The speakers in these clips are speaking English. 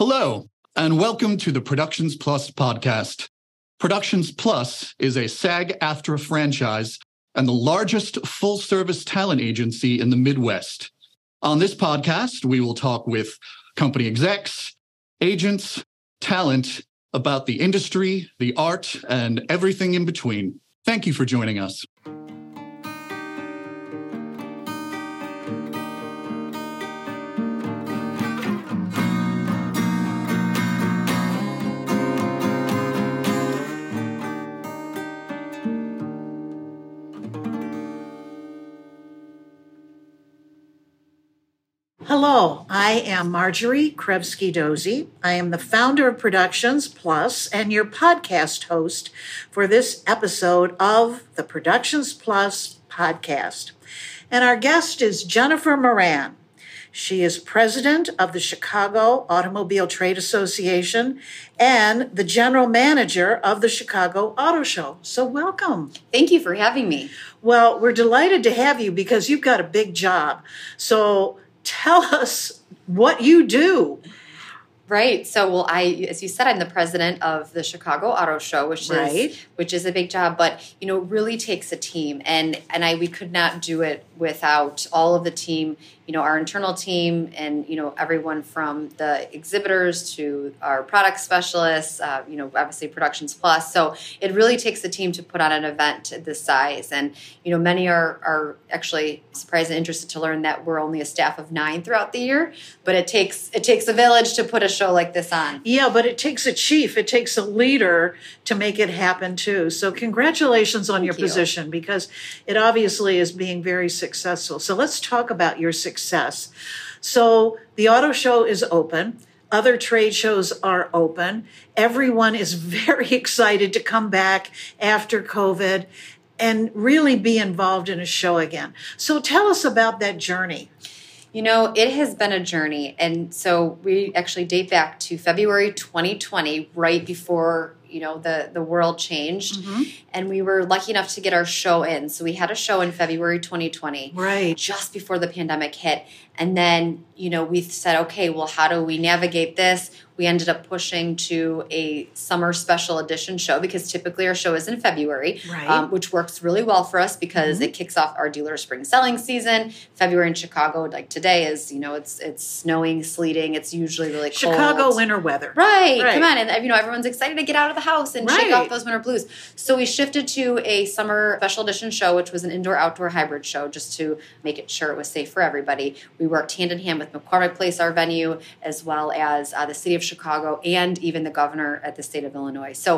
Hello, and welcome to the Productions Plus podcast. Productions Plus is a SAG AFTRA franchise and the largest full service talent agency in the Midwest. On this podcast, we will talk with company execs, agents, talent about the industry, the art, and everything in between. Thank you for joining us. Hello, I am Margery Krevsky Dosey. I am the founder of Productions Plus and your podcast host for this episode of the Productions Plus podcast. And our guest is Jennifer Morand. She is president of the Chicago Automobile Trade Association and the general manager of the Chicago Auto Show. So, welcome. Thank you for having me. Well, we're delighted to have you because you've got a big job. So, tell us what you do. Right. So, well, I, as you said, I'm the president of the Chicago Auto Show, which Right. is which is a big job, but you know, it really takes a team, and and I we could not do it without all of the team. You know, our internal team, and you know, everyone from the exhibitors to our product specialists. Uh, you know, obviously Productions Plus. So it really takes a team to put on an event this size, and you know, many are are actually surprised and interested to learn that we're only a staff of nine throughout the year, but it takes it takes a village to put a show like this on. Yeah, but it takes a chief, it takes a leader to make it happen too. So, congratulations on your you. position because it obviously is being very successful. So, let's talk about your success. So, the auto show is open. Other trade shows are open. Everyone is very excited to come back after COVID and really be involved in a show again. So, tell us about that journey. You know, it has been a journey. And so we actually date back to February 2020, right before, you know, the, the world changed. Mm-hmm. And we were lucky enough to get our show in. So we had a show in February 2020, Right. just before the pandemic hit. And then, you know, we said, okay, well, how do we navigate this? We ended up pushing to a summer special edition show because typically our show is in February, Right. um, which works really well for us because it kicks off our dealer spring selling season. February in Chicago, like today, is you know it's it's snowing, sleeting. It's usually really cold. Chicago winter weather. Right, Right. come on, and you know everyone's excited to get out of the house and shake off those winter blues. So we shifted to a summer special edition show, which was an indoor-outdoor hybrid show, just to make it sure it was safe for everybody. We worked hand in hand with McCormick Place, our venue, as well as uh, the city of Chicago and even the governor at the state of Illinois. So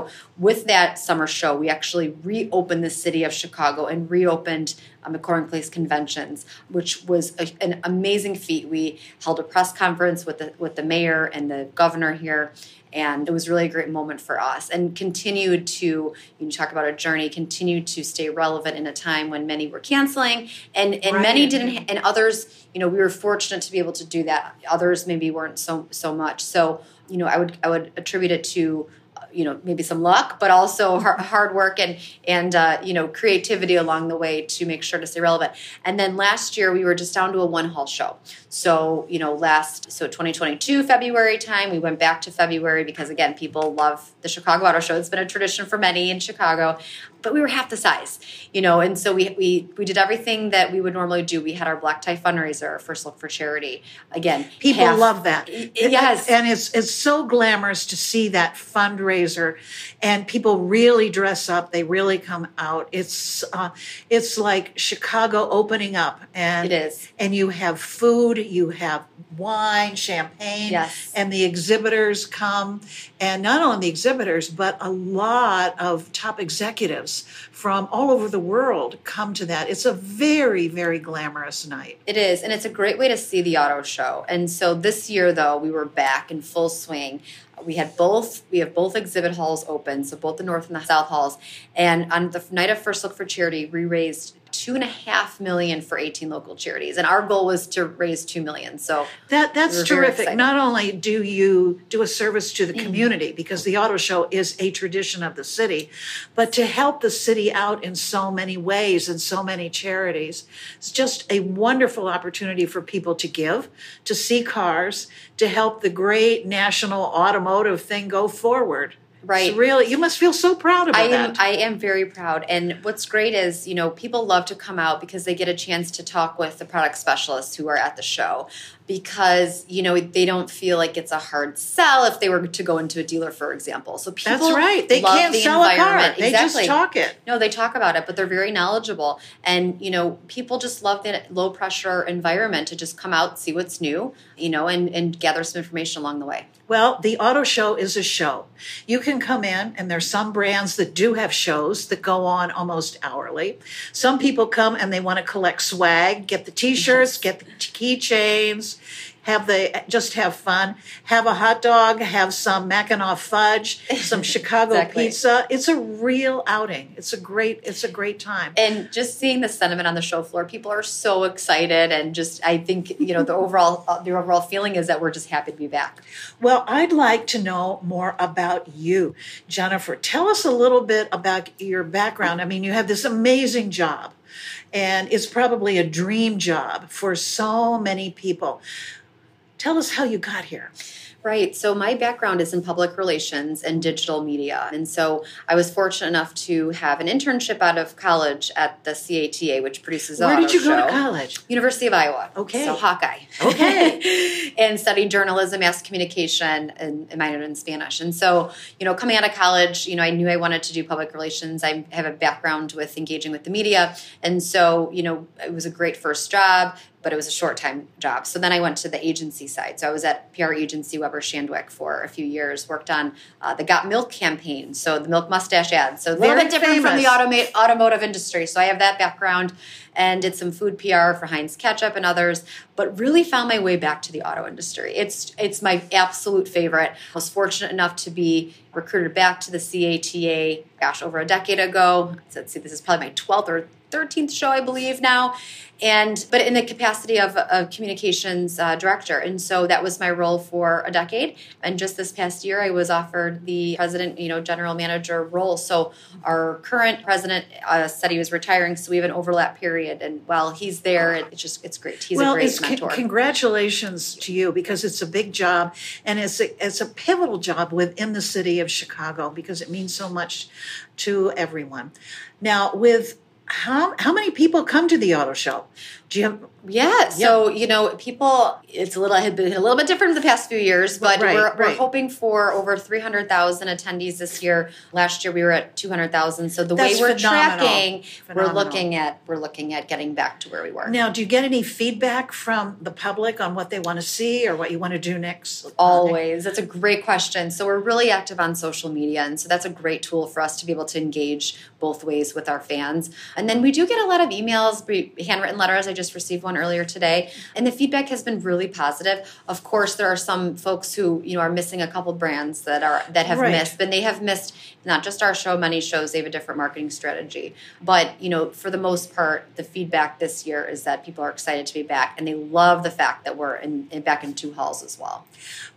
with that summer show, we actually reopened the city of Chicago and reopened uh, McCormick Place conventions, which was a, an amazing feat. We held a press conference with the with the mayor and the governor here, and it was really a great moment for us. And continued to you talk about a journey, continued to stay relevant in a time when many were canceling, and and many didn't, and others. You know, we were fortunate to be able to do that. Others maybe weren't so so much. So you know, I would I would attribute it to you know maybe some luck but also hard work and and uh, you know creativity along the way to make sure to stay relevant. And then last year we were just down to a one hall show. So you know last so 2022 february time we went back to february because again people love the chicago auto show. It's been a tradition for many in chicago but we were half the size you know and so we we we did everything that we would normally do we had our black tie fundraiser our first look for charity again People half- love that. Yes And it's it's so glamorous to see that fundraiser and people really dress up, they really come out. It's uh, it's like Chicago opening up and It is. and you have food, you have wine, champagne, Yes. and the exhibitors come and not only the exhibitors but a lot of top executives from all over the world come to that. It's a very very glamorous night. It is, and it's a great way to see the auto show. And so this year, though, we were back in full swing. We had both. We have both exhibit halls open, so both the north and the south halls. And on the night of first look for charity, we raised two and a half million for 18 local charities, and our goal was to raise two million. So that that's we terrific. Not only do you do a service to the mm-hmm. community because the auto show is a tradition of the city, but to help the city out in so many ways and so many charities. It's just a wonderful opportunity for people to give, to see cars, to help the great national automotive thing go forward. Right. It's really, you must feel so proud about I am, that. I am very proud. And what's great is, you know, people love to come out because they get a chance to talk with the product specialists who are at the show because, you know, they don't feel like it's a hard sell if they were to go into a dealer, for example. So people That's right. They can't the sell a car. They exactly. just talk it. No, they talk about it, but they're very knowledgeable. And, you know, people just love the low pressure environment to just come out, see what's new, you know, and, and gather some information along the way. Well, the auto show is a show. You can come in, and there's some brands that do have shows that go on almost hourly. Some people come and they want to collect swag, get the t-shirts, get the keychains, have the just have fun, have a hot dog, have some Mackinac fudge, some Chicago Exactly. pizza. It's a real outing. It's a great it's a great time. and just seeing the sentiment on the show floor people are so excited and just i think you know the overall uh, the overall feeling is that we're just happy to be back Well, I'd like to know more about you, Jennifer. Tell us a little bit about your background. I mean, you have this amazing job, and it's probably a dream job for so many people. Tell us how you got here. Right. So my background is in public relations and digital media. And so I was fortunate enough to have an internship out of college at the CATA, which produces Where did you go to college? University of Iowa. Okay. So Hawkeye. Okay. and studied journalism, mass communication, and, and minored in Spanish. And so, you know, coming out of college, you know, I knew I wanted to do public relations. I have a background with engaging with the media. And so, you know, it was a great first job, but it was a short time job. So then I went to the agency side. So I was at PR agency Weber Shandwick for a few years, worked on uh, the Got Milk campaign. So the milk mustache ad. So a little bit different from the automotive industry. So I have that background and did some food PR for Heinz Ketchup and others, but really found my way back to the auto industry. It's it's my absolute favorite. I was fortunate enough to be recruited back to the CATA, gosh, over a decade ago. Let's see, this is probably my 12th or 13th show, I believe now. And but in the capacity of a communications uh, director, and so that was my role for a decade. And just this past year, I was offered the president, you know, general manager role. So our current president uh, said he was retiring, so we have an overlap period. And while he's there, it, it's just it's great. He's well, a great mentor. Con- congratulations to you because it's a big job and it's a, it's a pivotal job within the city of Chicago because it means so much to everyone. Now, with how how many people come to the auto show? Do you have Yeah. So you know, people. It's a little had been a little bit different in the past few years, but Right, we're, we're hoping for over three hundred thousand attendees this year. Last year we were at two hundred thousand. So the That's way we're phenomenal. tracking, Phenomenal. we're looking at we're looking at getting back to where we were. now? Do you get any feedback from the public on what they want to see or what you want to do next? Always. That's a great question. So we're really active on social media. And so that's a great tool for us to be able to engage both ways with our fans. And then we do get a lot of emails, handwritten letters. I just received one earlier today. And the feedback has been really positive. Of course, there are some folks who, you know, are missing a couple brands that are that have Right. missed, but they have missed not just our show, many shows. They have a different marketing strategy. But, you know, for the most part, the feedback this year is that people are excited to be back and they love the fact that we're in, in back in two halls as well.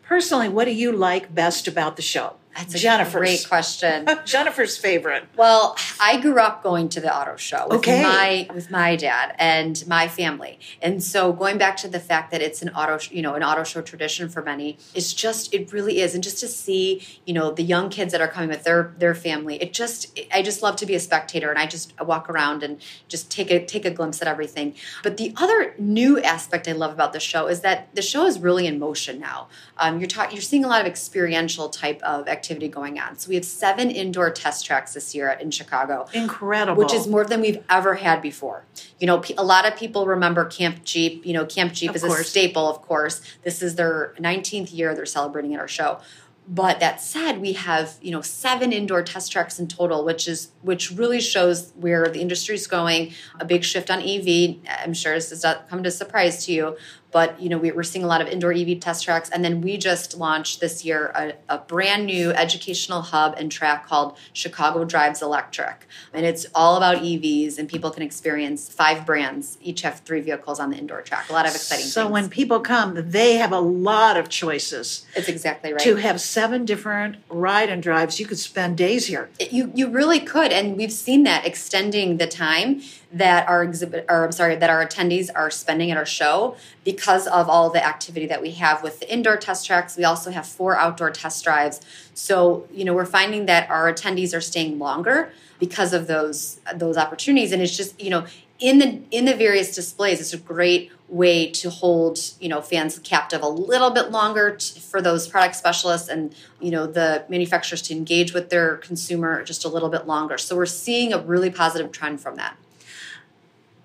Personally, what do you like best about the show? That's a Jennifer's great question. Jennifer's favorite. Well, I grew up going to the auto show with Okay. my with my dad and my family, and so going back to the fact that it's an auto, you know, an auto show tradition for many, it's just it really is, and just to see, you know, the young kids that are coming with their their family, it just I just love to be a spectator, and I just walk around and just take a take a glimpse at everything. But the other new aspect I love about the show is that the show is really in motion now. Um, you're talking, you're seeing a lot of experiential type of activity going on. So we have seven indoor test tracks this year in Chicago Incredible. which is more than we've ever had before. You know, a lot of people remember Camp Jeep. You know, Camp Jeep Of is a staple, of course. This is their 19th year they're celebrating at our show. But that said, we have you know seven indoor test tracks in total, which is which really shows where the industry is going. A big shift on EV. I'm sure this does not come to surprise to you, but you know we, are seeing a lot of indoor EV test tracks, and then we just launched this year a, a brand new educational hub and track called Chicago Drives Electric, and it's all about EVs, and people can experience five brands, each have three vehicles on the indoor track. A lot of exciting. So things. when people come, they have a lot of choices. It's exactly right. To have seven different ride and drives, you could spend days here. You you really could, and we've seen that extending the time that our exhibit, or I'm sorry, that our attendees are spending at our show because of all the activity that we have with the indoor test tracks. We also have four outdoor test drives. So you know we're finding that our attendees are staying longer because of those those opportunities, and it's just you know in the in the various displays it's a great way to hold you know fans captive a little bit longer t- for those product specialists and you know the manufacturers to engage with their consumer just a little bit longer. So we're seeing a really positive trend from that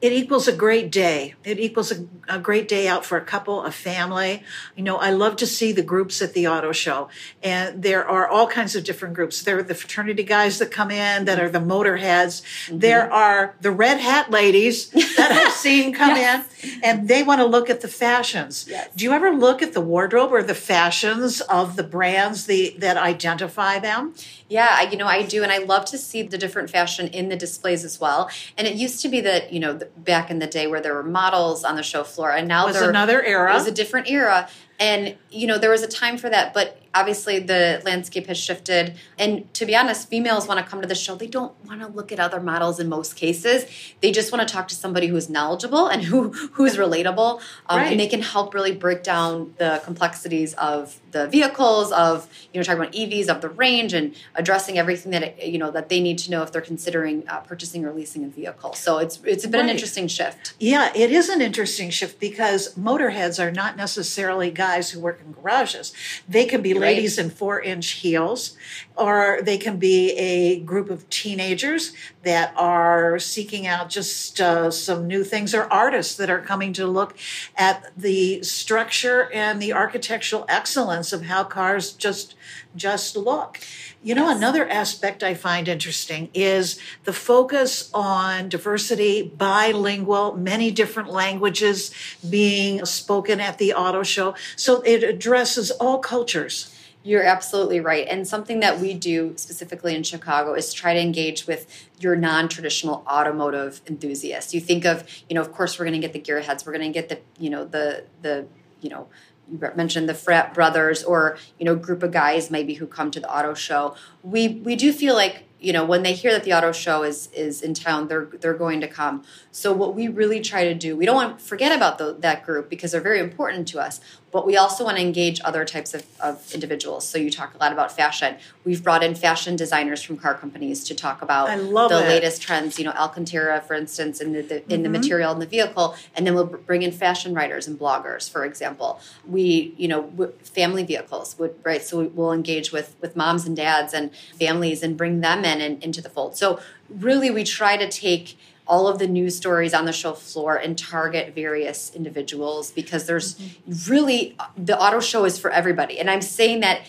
it equals a great day. It equals a, a, great day out for a couple, a family. You know, I love to see the groups at the auto show. And there are all kinds of different groups. There are the fraternity guys that come in that are the motorheads. Mm-hmm. There are the red hat ladies that I've seen come yes. in and they want to look at the fashions. Yes. Do you ever look at the wardrobe or the fashions of the brands the, that identify them? Yeah, you know, I do. And I love to see the different fashion in the displays as well. And it used to be that, you know, back in the day where there were models on the show floor. And now was another era. It was a different era. And, you know, there was a time for that. But obviously the landscape has shifted and to be honest females want to come to the show they don't want to look at other models in most cases they just want to talk to somebody who's knowledgeable and who who's relatable um, right. and they can help really break down the complexities of the vehicles of you know talking about evs of the range and addressing everything that it, you know that they need to know if they're considering uh, purchasing or leasing a vehicle so it's it's been right. an interesting shift yeah it is an interesting shift because motorheads are not necessarily guys who work in garages. They can be ladies in four inch heels, or they can be a group of teenagers that are seeking out just uh, some new things, or artists that are coming to look at the structure and the architectural excellence of how cars just just look. You know, yes. another aspect I find interesting is the focus on diversity, bilingual, many different languages being spoken at the auto show. So it addresses all cultures. You're absolutely right. And something that we do specifically in Chicago is try to engage with your non-traditional automotive enthusiasts. You think of, you know, of course we're going to get the gearheads, we're going to get the, you know, the the, you know, you mentioned the frat brothers or, you know, group of guys maybe who come to the auto show. We we do feel like you know when they hear that the auto show is is in town they're they're going to come so what we really try to do we don't want to forget about the, that group because they're very important to us but we also want to engage other types of, of individuals so you talk a lot about fashion we've brought in fashion designers from car companies to talk about the it. latest trends you know alcantara for instance in the, the mm-hmm. in the mm-hmm. material in the vehicle and then we'll bring in fashion writers and bloggers for example we you know family vehicles would right so we'll engage with with moms and dads and families and bring them in and into the fold. So really, we try to take all of the news stories on the show floor and target various individuals because there's mm-hmm. really the auto show is for everybody. And I'm saying that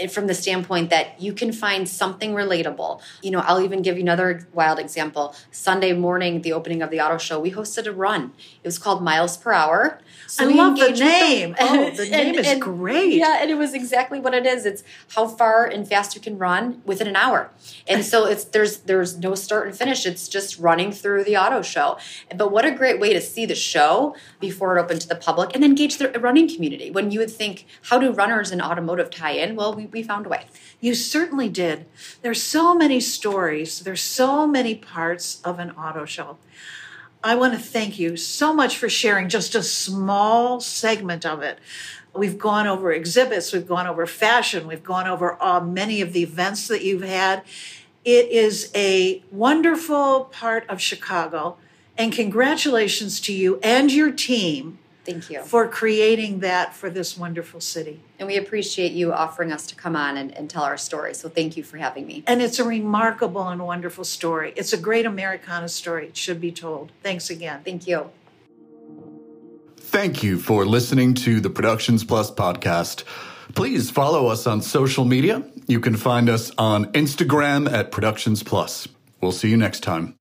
Eh, from the standpoint that you can find something relatable. You know, I'll even give you another wild example. Sunday morning, the opening of the auto show, we hosted a run. It was called Miles Per Hour. So I love the name. The, oh, the name is and, great. Yeah, and it was exactly what it is. It's how far and fast you can run within an hour. And so it's there's there's no start and finish. It's just running through the auto show. But what a great way to see the show before it opened to the public and then engage the running community. When you would think, how do runners and automotive tie in? Well, we, we found a way. You certainly did. There's so many stories. There's so many parts of an auto show. I want to thank you so much for sharing just a small segment of it. We've gone over exhibits, we've gone over fashion, we've gone over uh, many of the events that you've had. It is a wonderful part of Chicago, and congratulations to you and your team Thank you. For creating that for this wonderful city. And we appreciate you offering us to come on and, and, tell our story. So thank you for having me. And it's a remarkable and wonderful story. It's a great Americana story. It should be told. Thanks again. Thank you. Thank you for listening to the Productions Plus podcast. Please follow us on social media. You can find us on Instagram at Productions Plus. We'll see you next time.